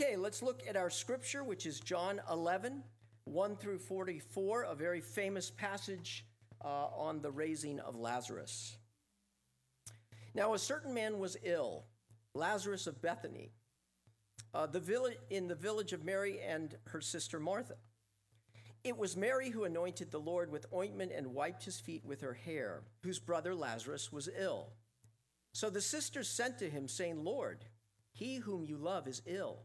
Okay, let's look at our scripture, which is John 11, 1 through 44, a very famous passage uh, on the raising of Lazarus. Now, a certain man was ill, Lazarus of Bethany, uh, the village, in the village of Mary and her sister Martha. It was Mary who anointed the Lord with ointment and wiped his feet with her hair, whose brother Lazarus was ill. So the sisters sent to him, saying, Lord, he whom you love is ill.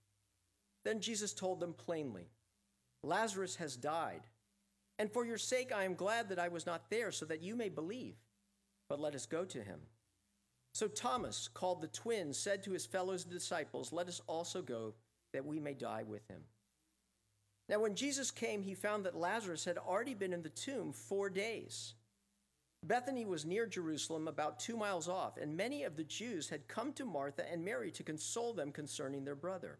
Then Jesus told them plainly, Lazarus has died, and for your sake I am glad that I was not there, so that you may believe. But let us go to him. So Thomas, called the twin, said to his fellow disciples, Let us also go, that we may die with him. Now, when Jesus came, he found that Lazarus had already been in the tomb four days. Bethany was near Jerusalem, about two miles off, and many of the Jews had come to Martha and Mary to console them concerning their brother.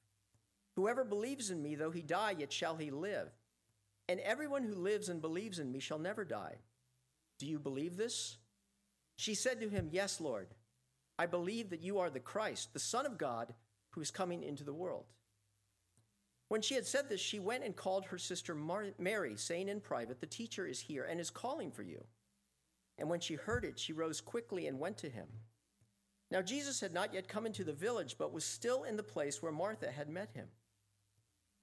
Whoever believes in me, though he die, yet shall he live. And everyone who lives and believes in me shall never die. Do you believe this? She said to him, Yes, Lord. I believe that you are the Christ, the Son of God, who is coming into the world. When she had said this, she went and called her sister Mary, saying in private, The teacher is here and is calling for you. And when she heard it, she rose quickly and went to him. Now Jesus had not yet come into the village, but was still in the place where Martha had met him.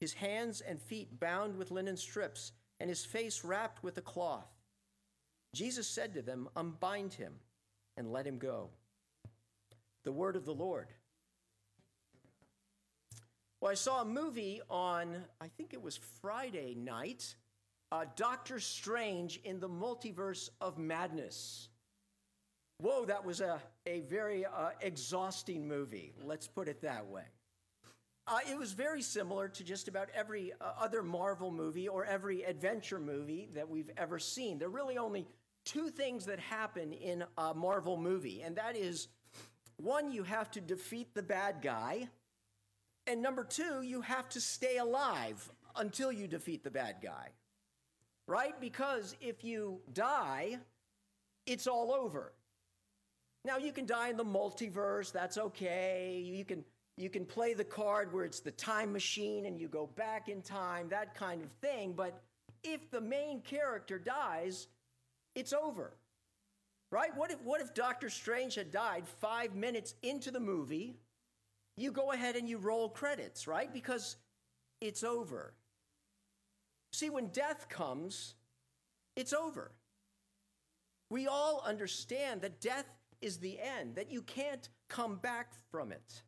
his hands and feet bound with linen strips, and his face wrapped with a cloth. Jesus said to them, Unbind him and let him go. The word of the Lord. Well, I saw a movie on, I think it was Friday night, uh, Doctor Strange in the Multiverse of Madness. Whoa, that was a, a very uh, exhausting movie, let's put it that way. Uh, it was very similar to just about every uh, other Marvel movie or every adventure movie that we've ever seen. There are really only two things that happen in a Marvel movie, and that is one, you have to defeat the bad guy, and number two, you have to stay alive until you defeat the bad guy. Right? Because if you die, it's all over. Now, you can die in the multiverse, that's okay. You can you can play the card where it's the time machine and you go back in time, that kind of thing. But if the main character dies, it's over. Right? What if, what if Doctor Strange had died five minutes into the movie? You go ahead and you roll credits, right? Because it's over. See, when death comes, it's over. We all understand that death is the end, that you can't come back from it.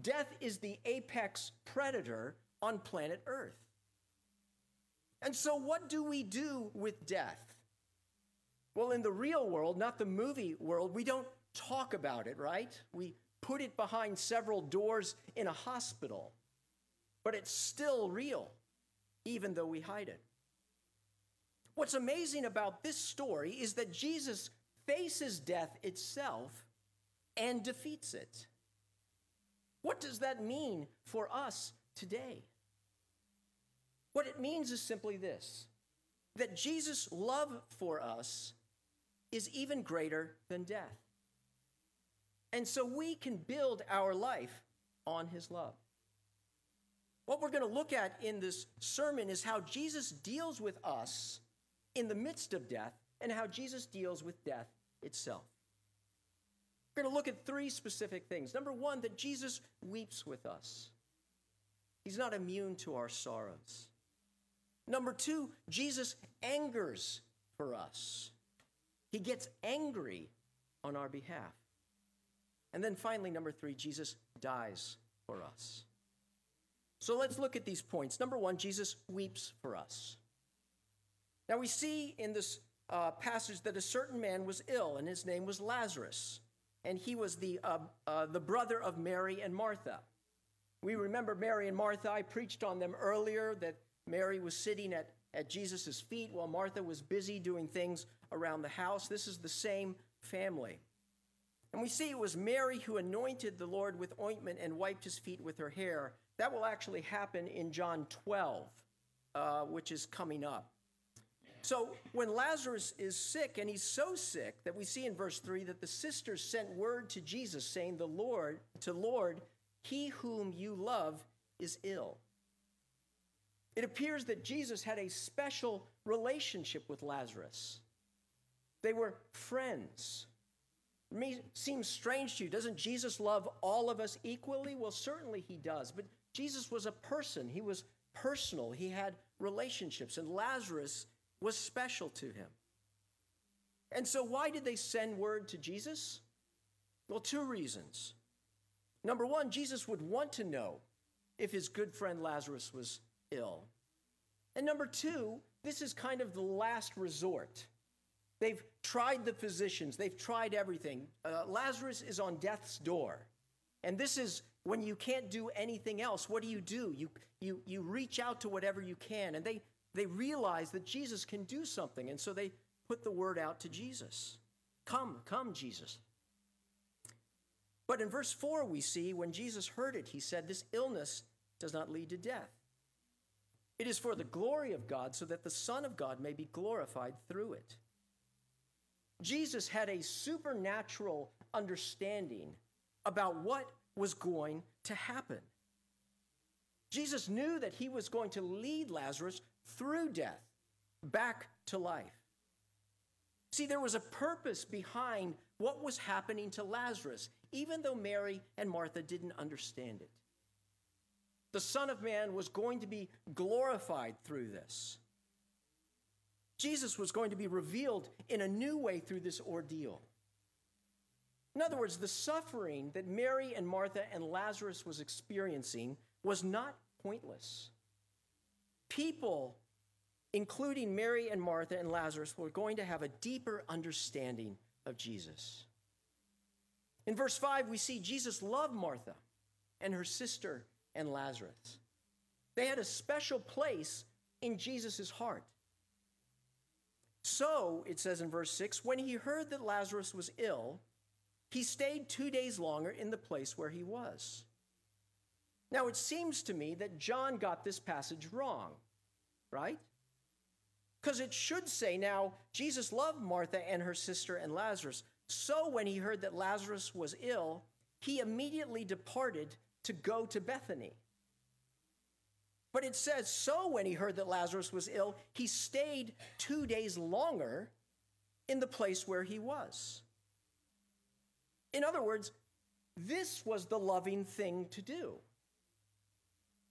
Death is the apex predator on planet Earth. And so, what do we do with death? Well, in the real world, not the movie world, we don't talk about it, right? We put it behind several doors in a hospital, but it's still real, even though we hide it. What's amazing about this story is that Jesus faces death itself and defeats it. What does that mean for us today? What it means is simply this that Jesus' love for us is even greater than death. And so we can build our life on his love. What we're going to look at in this sermon is how Jesus deals with us in the midst of death and how Jesus deals with death itself. We're going to look at three specific things. Number one, that Jesus weeps with us, he's not immune to our sorrows. Number two, Jesus angers for us, he gets angry on our behalf. And then finally, number three, Jesus dies for us. So let's look at these points. Number one, Jesus weeps for us. Now we see in this uh, passage that a certain man was ill, and his name was Lazarus and he was the, uh, uh, the brother of Mary and Martha. We remember Mary and Martha. I preached on them earlier that Mary was sitting at, at Jesus' feet while Martha was busy doing things around the house. This is the same family. And we see it was Mary who anointed the Lord with ointment and wiped his feet with her hair. That will actually happen in John 12, uh, which is coming up. So when Lazarus is sick, and he's so sick that we see in verse 3 that the sisters sent word to Jesus saying, The Lord, to Lord, he whom you love is ill. It appears that Jesus had a special relationship with Lazarus. They were friends. It may seem strange to you. Doesn't Jesus love all of us equally? Well, certainly he does. But Jesus was a person, he was personal, he had relationships. And Lazarus was special to him. And so, why did they send word to Jesus? Well, two reasons. Number one, Jesus would want to know if his good friend Lazarus was ill. And number two, this is kind of the last resort. They've tried the physicians, they've tried everything. Uh, Lazarus is on death's door. And this is when you can't do anything else. What do you do? You, you, you reach out to whatever you can. And they, they realize that Jesus can do something, and so they put the word out to Jesus Come, come, Jesus. But in verse 4, we see when Jesus heard it, he said, This illness does not lead to death. It is for the glory of God, so that the Son of God may be glorified through it. Jesus had a supernatural understanding about what was going to happen. Jesus knew that he was going to lead Lazarus through death back to life. See, there was a purpose behind what was happening to Lazarus, even though Mary and Martha didn't understand it. The Son of Man was going to be glorified through this. Jesus was going to be revealed in a new way through this ordeal. In other words, the suffering that Mary and Martha and Lazarus was experiencing was not pointless. People including Mary and Martha and Lazarus, were going to have a deeper understanding of Jesus. In verse 5, we see Jesus loved Martha and her sister and Lazarus. They had a special place in Jesus' heart. So, it says in verse 6 when he heard that Lazarus was ill, he stayed two days longer in the place where he was. Now, it seems to me that John got this passage wrong, right? Because it should say, now, Jesus loved Martha and her sister and Lazarus. So, when he heard that Lazarus was ill, he immediately departed to go to Bethany. But it says, so when he heard that Lazarus was ill, he stayed two days longer in the place where he was. In other words, this was the loving thing to do.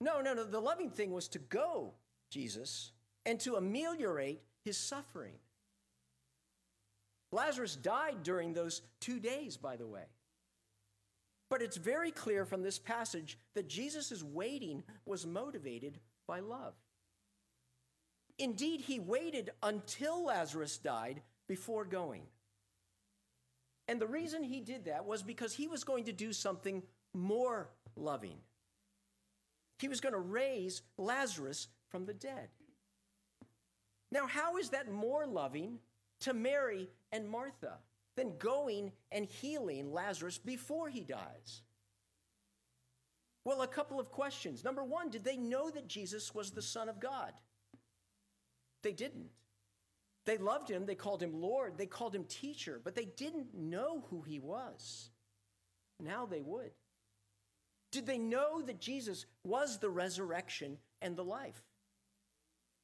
No, no, no. The loving thing was to go, Jesus, and to ameliorate his suffering. Lazarus died during those two days, by the way. But it's very clear from this passage that Jesus' waiting was motivated by love. Indeed, he waited until Lazarus died before going. And the reason he did that was because he was going to do something more loving. He was going to raise Lazarus from the dead. Now, how is that more loving to Mary and Martha? than going and healing Lazarus before he dies? Well, a couple of questions. Number one, did they know that Jesus was the Son of God? They didn't. They loved him, they called him Lord, they called him teacher, but they didn't know who he was. Now they would. Did they know that Jesus was the resurrection and the life?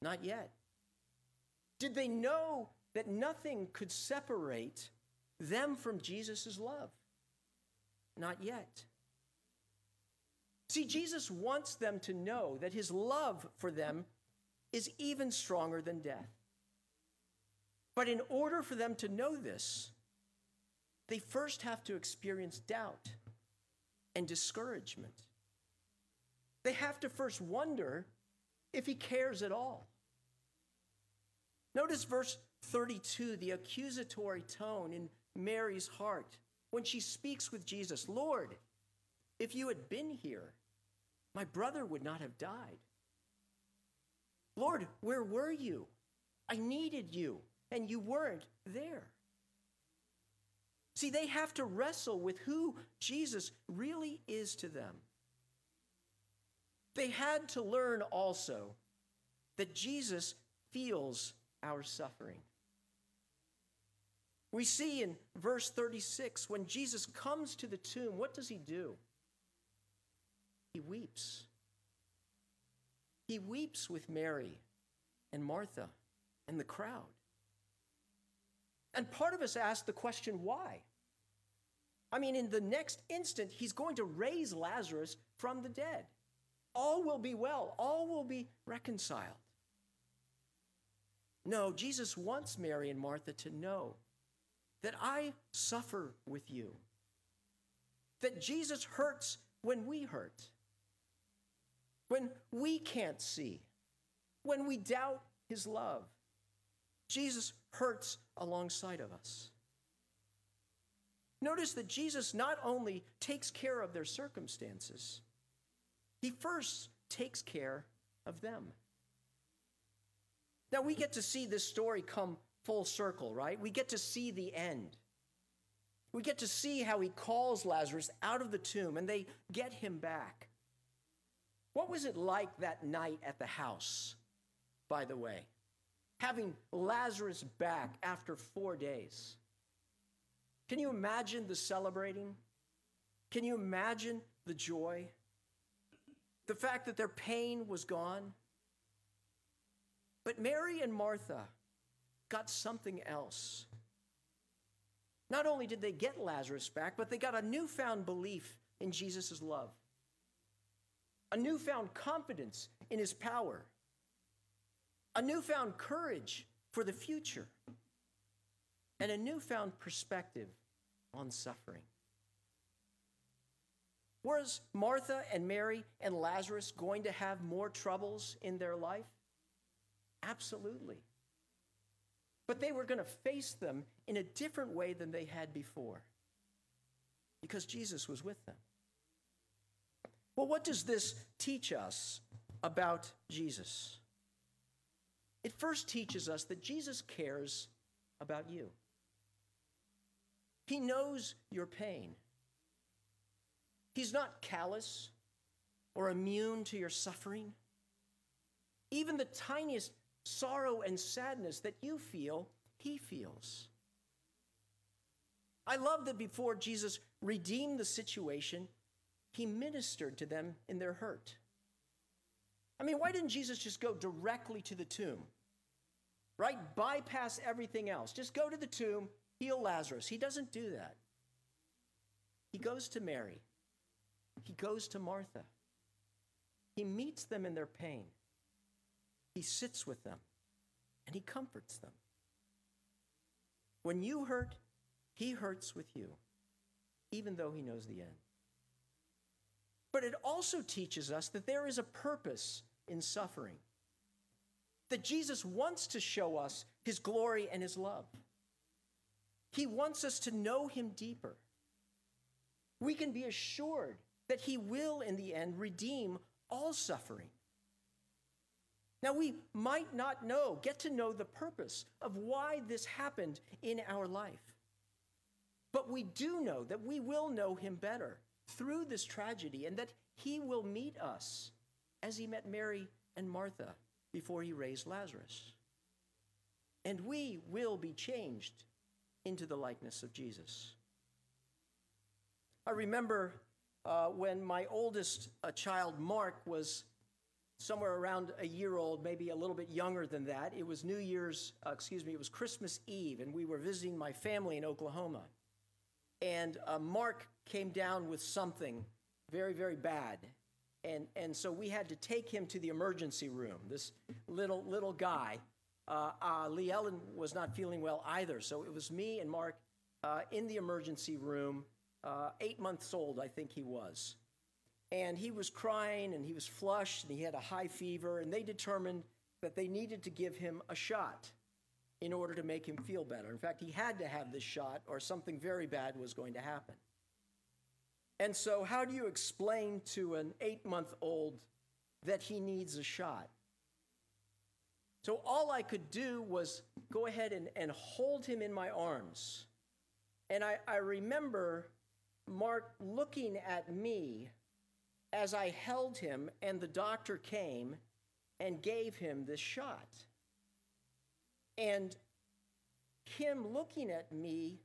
Not yet. Did they know that nothing could separate them from Jesus' love? Not yet. See, Jesus wants them to know that his love for them is even stronger than death. But in order for them to know this, they first have to experience doubt and discouragement. They have to first wonder if he cares at all. Notice verse 32, the accusatory tone in Mary's heart when she speaks with Jesus Lord, if you had been here, my brother would not have died. Lord, where were you? I needed you, and you weren't there. See, they have to wrestle with who Jesus really is to them. They had to learn also that Jesus feels our suffering. We see in verse 36 when Jesus comes to the tomb, what does he do? He weeps. He weeps with Mary and Martha and the crowd. And part of us ask the question, why? I mean, in the next instant, he's going to raise Lazarus from the dead. All will be well, all will be reconciled. No, Jesus wants Mary and Martha to know that I suffer with you, that Jesus hurts when we hurt, when we can't see, when we doubt his love. Jesus hurts alongside of us. Notice that Jesus not only takes care of their circumstances, he first takes care of them. Now we get to see this story come full circle, right? We get to see the end. We get to see how he calls Lazarus out of the tomb and they get him back. What was it like that night at the house, by the way? Having Lazarus back after four days. Can you imagine the celebrating? Can you imagine the joy? The fact that their pain was gone? But Mary and Martha, got something else. Not only did they get Lazarus back, but they got a newfound belief in Jesus' love, a newfound confidence in his power, a newfound courage for the future, and a newfound perspective on suffering. Was Martha and Mary and Lazarus going to have more troubles in their life? Absolutely. But they were going to face them in a different way than they had before because Jesus was with them. Well, what does this teach us about Jesus? It first teaches us that Jesus cares about you. He knows your pain. He's not callous or immune to your suffering. Even the tiniest sorrow and sadness that you feel, he feels. I love that before Jesus redeemed the situation, he ministered to them in their hurt. I mean, why didn't Jesus just go directly to the tomb? Right? Bypass everything else. Just go to the tomb, heal Lazarus. He doesn't do that. He goes to Mary, he goes to Martha. He meets them in their pain. He sits with them and he comforts them. When you hurt, he hurts with you, even though he knows the end. But it also teaches us that there is a purpose in suffering, that Jesus wants to show us his glory and his love. He wants us to know him deeper. We can be assured that he will, in the end, redeem all suffering. Now, we might not know, get to know the purpose of why this happened in our life. But we do know that we will know him better through this tragedy and that he will meet us as he met Mary and Martha before he raised Lazarus. And we will be changed into the likeness of Jesus. I remember uh, when my oldest uh, child, Mark, was somewhere around a year old, maybe a little bit younger than that. It was New Year's, uh, excuse me, it was Christmas Eve, and we were visiting my family in Oklahoma. And uh, Mark came down with something very, very bad. And, and so we had to take him to the emergency room. This little, little guy, uh, uh, Lee Ellen was not feeling well either. So it was me and Mark uh, in the emergency room, uh, eight months old, I think he was. And he was crying and he was flushed and he had a high fever, and they determined that they needed to give him a shot in order to make him feel better. In fact, he had to have this shot or something very bad was going to happen. And so, how do you explain to an eight month old that he needs a shot? So, all I could do was go ahead and, and hold him in my arms. And I, I remember Mark looking at me as I held him, and the doctor came and gave him this shot. And him looking at me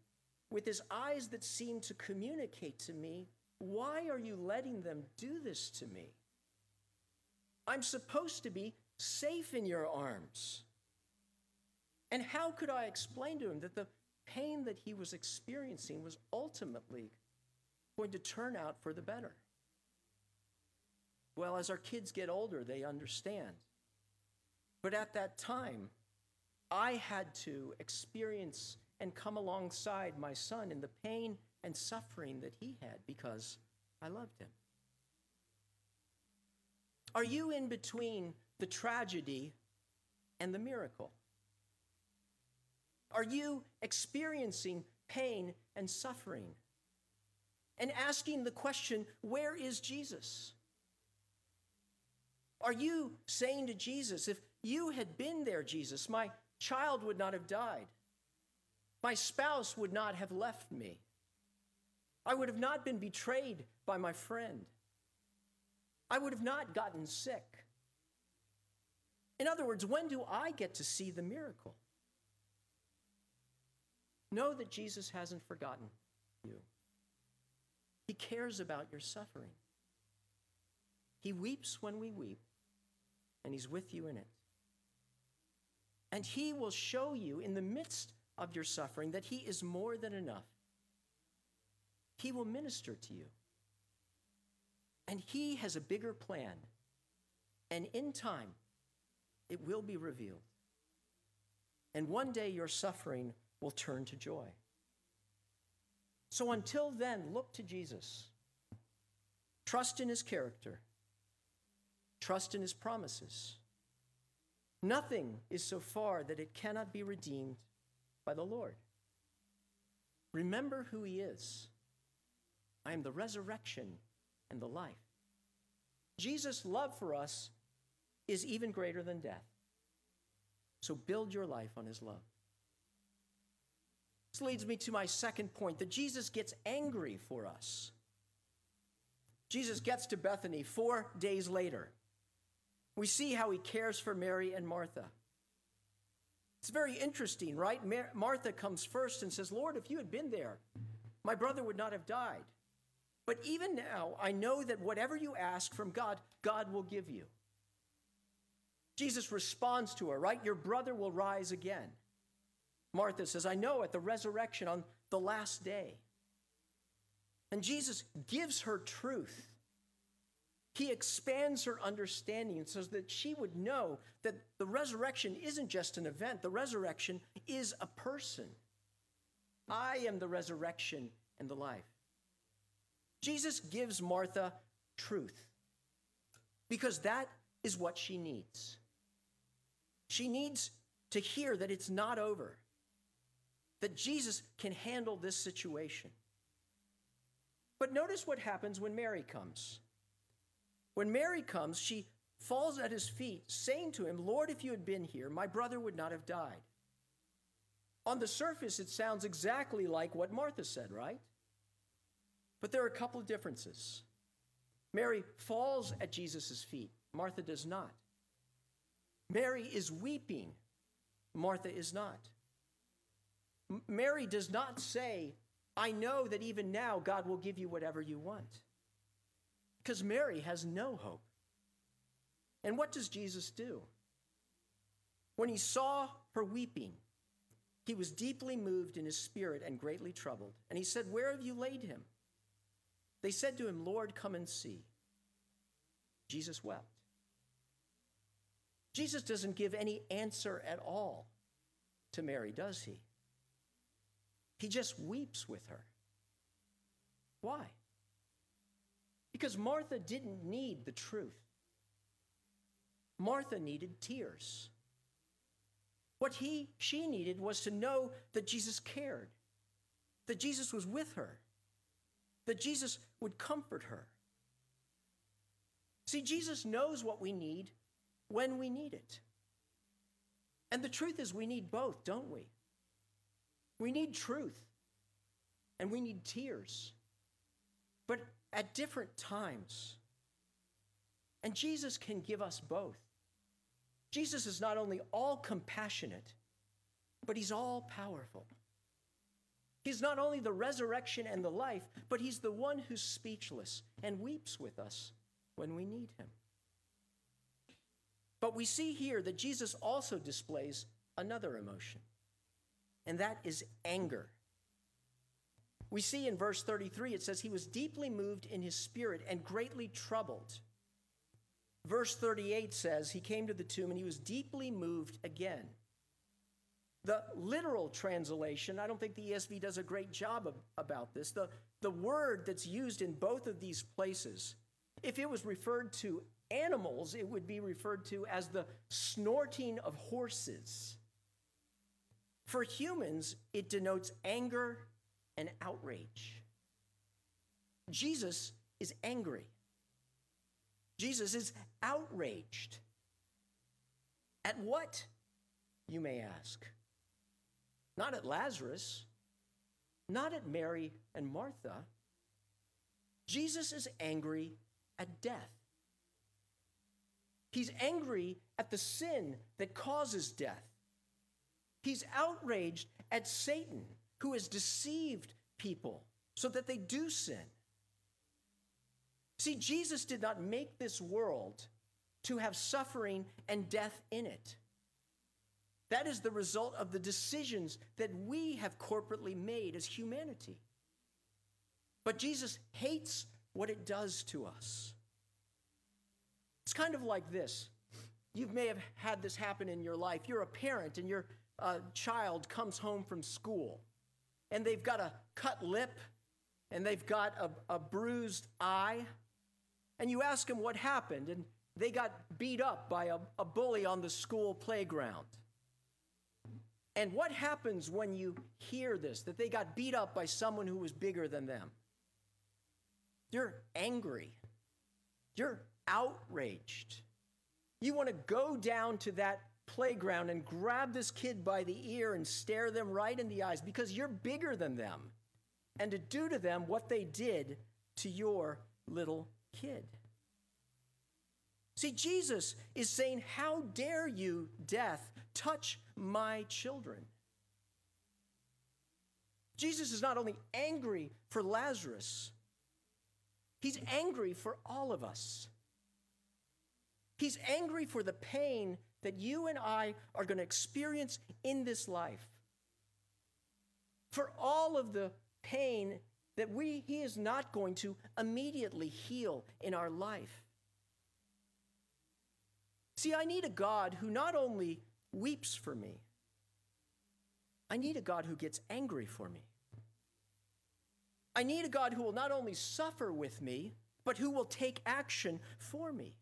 with his eyes that seemed to communicate to me, Why are you letting them do this to me? I'm supposed to be safe in your arms. And how could I explain to him that the pain that he was experiencing was ultimately going to turn out for the better? Well, as our kids get older, they understand. But at that time, I had to experience and come alongside my son in the pain and suffering that he had because I loved him. Are you in between the tragedy and the miracle? Are you experiencing pain and suffering? And asking the question, where is Jesus? Are you saying to Jesus, if you had been there, Jesus, my child would not have died? My spouse would not have left me. I would have not been betrayed by my friend. I would have not gotten sick. In other words, when do I get to see the miracle? Know that Jesus hasn't forgotten you. He cares about your suffering. He weeps when we weep and He's with you in it. And He will show you in the midst of your suffering that He is more than enough. He will minister to you. And He has a bigger plan. And in time, it will be revealed. And one day your suffering will turn to joy. So until then, look to Jesus. Trust in his character Trust in his promises. Nothing is so far that it cannot be redeemed by the Lord. Remember who he is. I am the resurrection and the life. Jesus' love for us is even greater than death. So build your life on his love. This leads me to my second point that Jesus gets angry for us. Jesus gets to Bethany four days later. We see how he cares for Mary and Martha. It's very interesting, right? Mar- Martha comes first and says, Lord, if you had been there, my brother would not have died. But even now, I know that whatever you ask from God, God will give you. Jesus responds to her, right? Your brother will rise again. Martha says, I know at the resurrection on the last day. And Jesus gives her truth. He expands her understanding so that she would know that the resurrection isn't just an event, the resurrection is a person. I am the resurrection and the life. Jesus gives Martha truth because that is what she needs. She needs to hear that it's not over, that Jesus can handle this situation. But notice what happens when Mary comes. When Mary comes, she falls at his feet, saying to him, Lord, if you had been here, my brother would not have died. On the surface, it sounds exactly like what Martha said, right? But there are a couple of differences. Mary falls at Jesus' feet, Martha does not. Mary is weeping, Martha is not. Mary does not say, I know that even now God will give you whatever you want. Because Mary has no hope. And what does Jesus do? When he saw her weeping, he was deeply moved in his spirit and greatly troubled. And he said, Where have you laid him? They said to him, Lord, come and see. Jesus wept. Jesus doesn't give any answer at all to Mary, does he? He just weeps with her. Why? Because Martha didn't need the truth. Martha needed tears. What he she needed was to know that Jesus cared, that Jesus was with her, that Jesus would comfort her. See, Jesus knows what we need when we need it. And the truth is, we need both, don't we? We need truth and we need tears, but at different times. And Jesus can give us both. Jesus is not only all compassionate, but he's all powerful. He's not only the resurrection and the life, but he's the one who's speechless and weeps with us when we need him. But we see here that Jesus also displays another emotion, and that is anger. We see in verse 33, it says, He was deeply moved in his spirit and greatly troubled. Verse 38 says, He came to the tomb and he was deeply moved again. The literal translation, I don't think the ESV does a great job of, about this. The, the word that's used in both of these places, if it was referred to animals, it would be referred to as the snorting of horses. For humans, it denotes anger and outrage. Jesus is angry. Jesus is outraged. At what, you may ask? Not at Lazarus, not at Mary and Martha. Jesus is angry at death. He's angry at the sin that causes death. He's outraged at Satan, who has deceived people so that they do sin. See, Jesus did not make this world to have suffering and death in it. That is the result of the decisions that we have corporately made as humanity. But Jesus hates what it does to us. It's kind of like this. You may have had this happen in your life. You're a parent and your uh, child comes home from school and they've got a cut lip and they've got a, a bruised eye. And you ask them what happened, and they got beat up by a, a bully on the school playground. And what happens when you hear this, that they got beat up by someone who was bigger than them? You're angry. You're outraged. You want to go down to that playground and grab this kid by the ear and stare them right in the eyes because you're bigger than them and to do to them what they did to your little kid. See, Jesus is saying, How dare you, death, touch my children? Jesus is not only angry for Lazarus, he's angry for all of us. He's angry for the pain that you and I are going to experience in this life. For all of the pain that we, he is not going to immediately heal in our life. See, I need a God who not only weeps for me, I need a God who gets angry for me. I need a God who will not only suffer with me, but who will take action for me.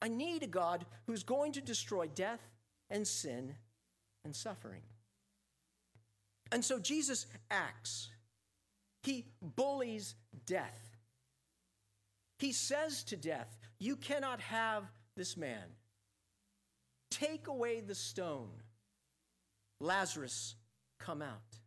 I need a God who's going to destroy death and sin and suffering. And so Jesus acts. He bullies death. He says to death, You cannot have this man. Take away the stone. Lazarus, come out.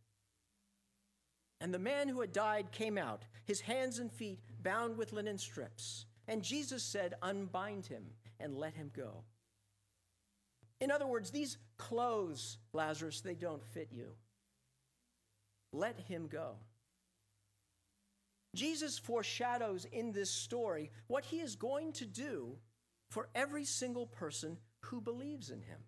And the man who had died came out, his hands and feet bound with linen strips. And Jesus said, Unbind him and let him go. In other words, these clothes, Lazarus, they don't fit you. Let him go. Jesus foreshadows in this story what he is going to do for every single person who believes in him.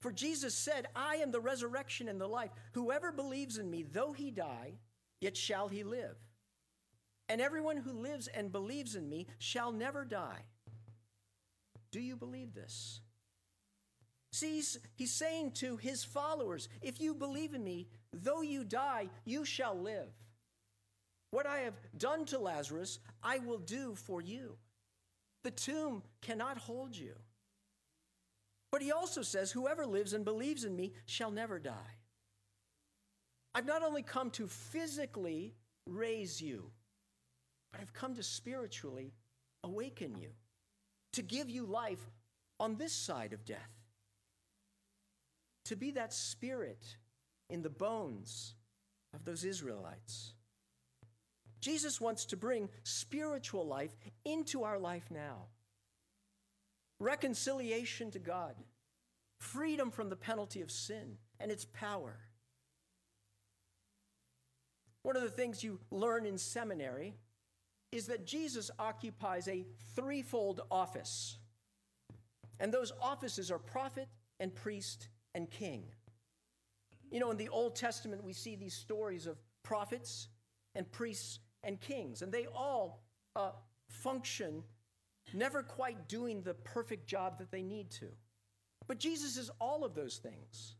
For Jesus said, I am the resurrection and the life. Whoever believes in me, though he die, yet shall he live. And everyone who lives and believes in me shall never die. Do you believe this? See, he's, he's saying to his followers, if you believe in me, though you die, you shall live. What I have done to Lazarus, I will do for you. The tomb cannot hold you. But he also says, Whoever lives and believes in me shall never die. I've not only come to physically raise you, but I've come to spiritually awaken you to give you life on this side of death, to be that spirit in the bones of those Israelites. Jesus wants to bring spiritual life into our life now. Reconciliation to God, freedom from the penalty of sin and its power. One of the things you learn in seminary is that Jesus occupies a threefold office. And those offices are prophet and priest and king. You know, in the Old Testament, we see these stories of prophets and priests and kings, and they all uh, function never quite doing the perfect job that they need to. But Jesus is all of those things.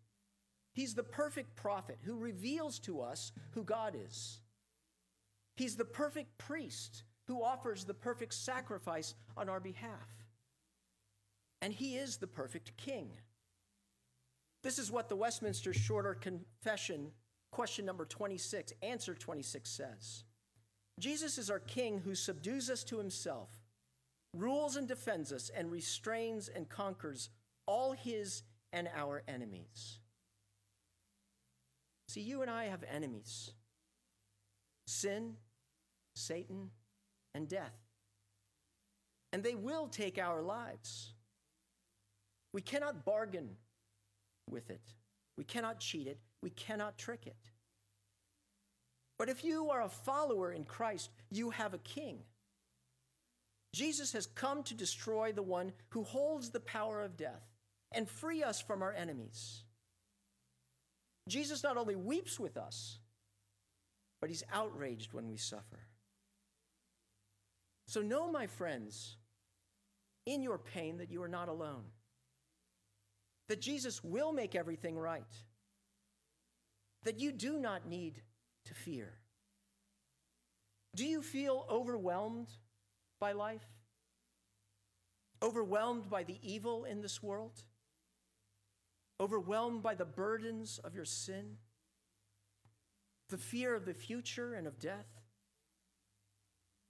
He's the perfect prophet who reveals to us who God is. He's the perfect priest who offers the perfect sacrifice on our behalf. And he is the perfect king. This is what the Westminster Shorter Confession, question number 26, answer 26 says Jesus is our king who subdues us to himself, rules and defends us, and restrains and conquers all his and our enemies. See, you and I have enemies sin, Satan, and death. And they will take our lives. We cannot bargain with it, we cannot cheat it, we cannot trick it. But if you are a follower in Christ, you have a king. Jesus has come to destroy the one who holds the power of death and free us from our enemies. Jesus not only weeps with us, but he's outraged when we suffer. So, know, my friends, in your pain, that you are not alone, that Jesus will make everything right, that you do not need to fear. Do you feel overwhelmed by life? Overwhelmed by the evil in this world? Overwhelmed by the burdens of your sin? The fear of the future and of death?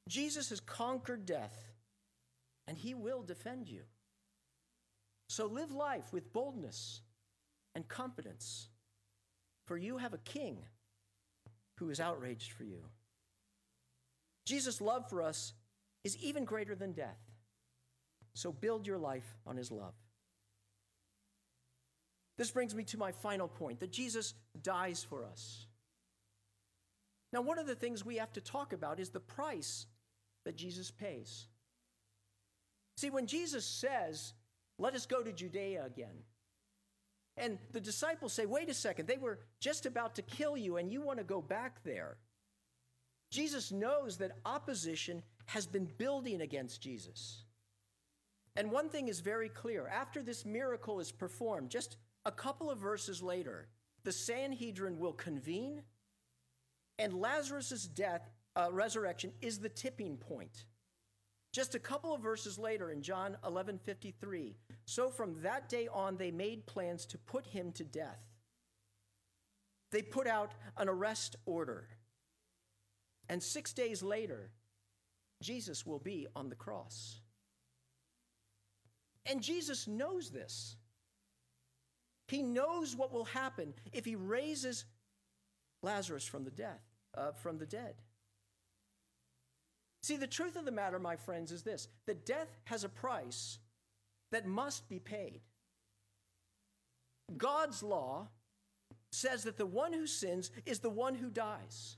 Jesus has conquered death, and he will defend you. So live life with boldness and confidence, for you have a king who is outraged for you. Jesus' love for us is even greater than death. So build your life on his love. This brings me to my final point that Jesus dies for us. Now, one of the things we have to talk about is the price that Jesus pays. See, when Jesus says, Let us go to Judea again, and the disciples say, Wait a second, they were just about to kill you, and you want to go back there. Jesus knows that opposition has been building against Jesus. And one thing is very clear after this miracle is performed, just a couple of verses later, the Sanhedrin will convene, and Lazarus' death, uh, resurrection, is the tipping point. Just a couple of verses later in John 11 53, so from that day on, they made plans to put him to death. They put out an arrest order. And six days later, Jesus will be on the cross. And Jesus knows this. He knows what will happen if he raises Lazarus from the death, uh, from the dead. See, the truth of the matter, my friends, is this that death has a price that must be paid. God's law says that the one who sins is the one who dies.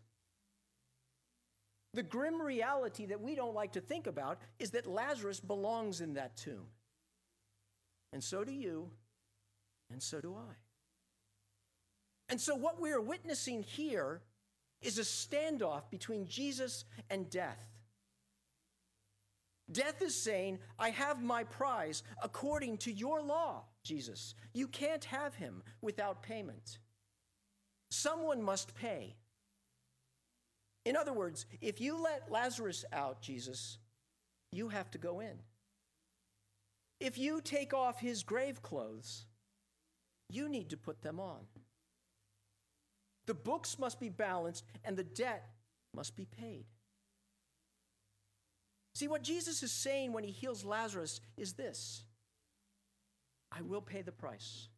The grim reality that we don't like to think about is that Lazarus belongs in that tomb. And so do you, and so do I. And so, what we are witnessing here is a standoff between Jesus and death. Death is saying, I have my prize according to your law, Jesus. You can't have him without payment. Someone must pay. In other words, if you let Lazarus out, Jesus, you have to go in. If you take off his grave clothes, you need to put them on. The books must be balanced and the debt must be paid. See, what Jesus is saying when he heals Lazarus is this I will pay the price,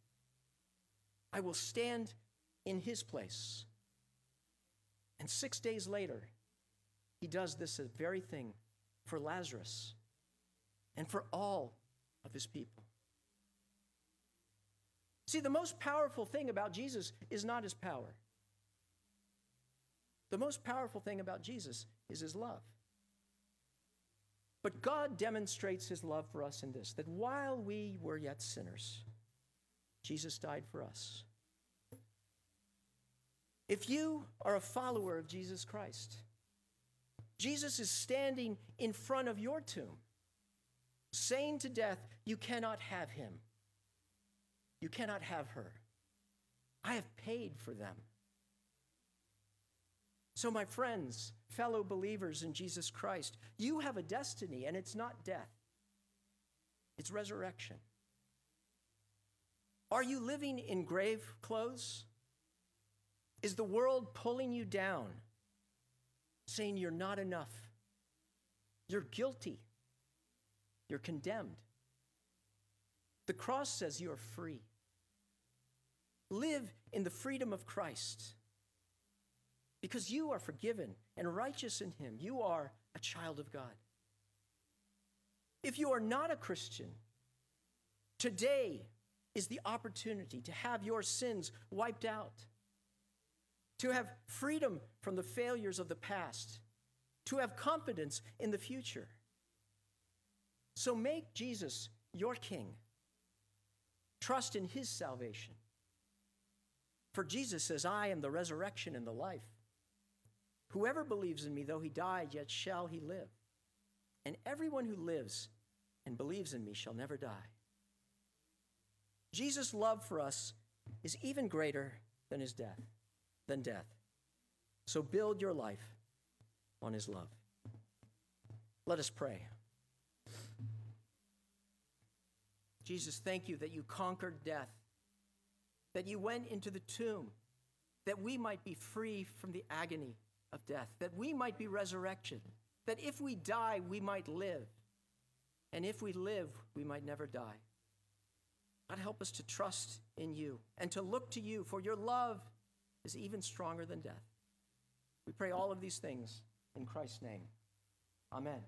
I will stand in his place. And six days later, he does this very thing for Lazarus and for all of his people. See, the most powerful thing about Jesus is not his power. The most powerful thing about Jesus is his love. But God demonstrates his love for us in this that while we were yet sinners, Jesus died for us. If you are a follower of Jesus Christ, Jesus is standing in front of your tomb, saying to death, You cannot have him. You cannot have her. I have paid for them. So, my friends, fellow believers in Jesus Christ, you have a destiny, and it's not death, it's resurrection. Are you living in grave clothes? Is the world pulling you down, saying you're not enough? You're guilty. You're condemned. The cross says you are free. Live in the freedom of Christ because you are forgiven and righteous in Him. You are a child of God. If you are not a Christian, today is the opportunity to have your sins wiped out, to have freedom from the failures of the past, to have confidence in the future. So make Jesus your King. Trust in His salvation. For Jesus says, I am the resurrection and the life. Whoever believes in me, though he die, yet shall he live. And everyone who lives and believes in me shall never die. Jesus' love for us is even greater than his death, than death. So build your life on his love. Let us pray. Jesus, thank you that you conquered death, that you went into the tomb, that we might be free from the agony of death, that we might be resurrected, that if we die, we might live. And if we live, we might never die. God, help us to trust in you and to look to you, for your love is even stronger than death. We pray all of these things in Christ's name. Amen.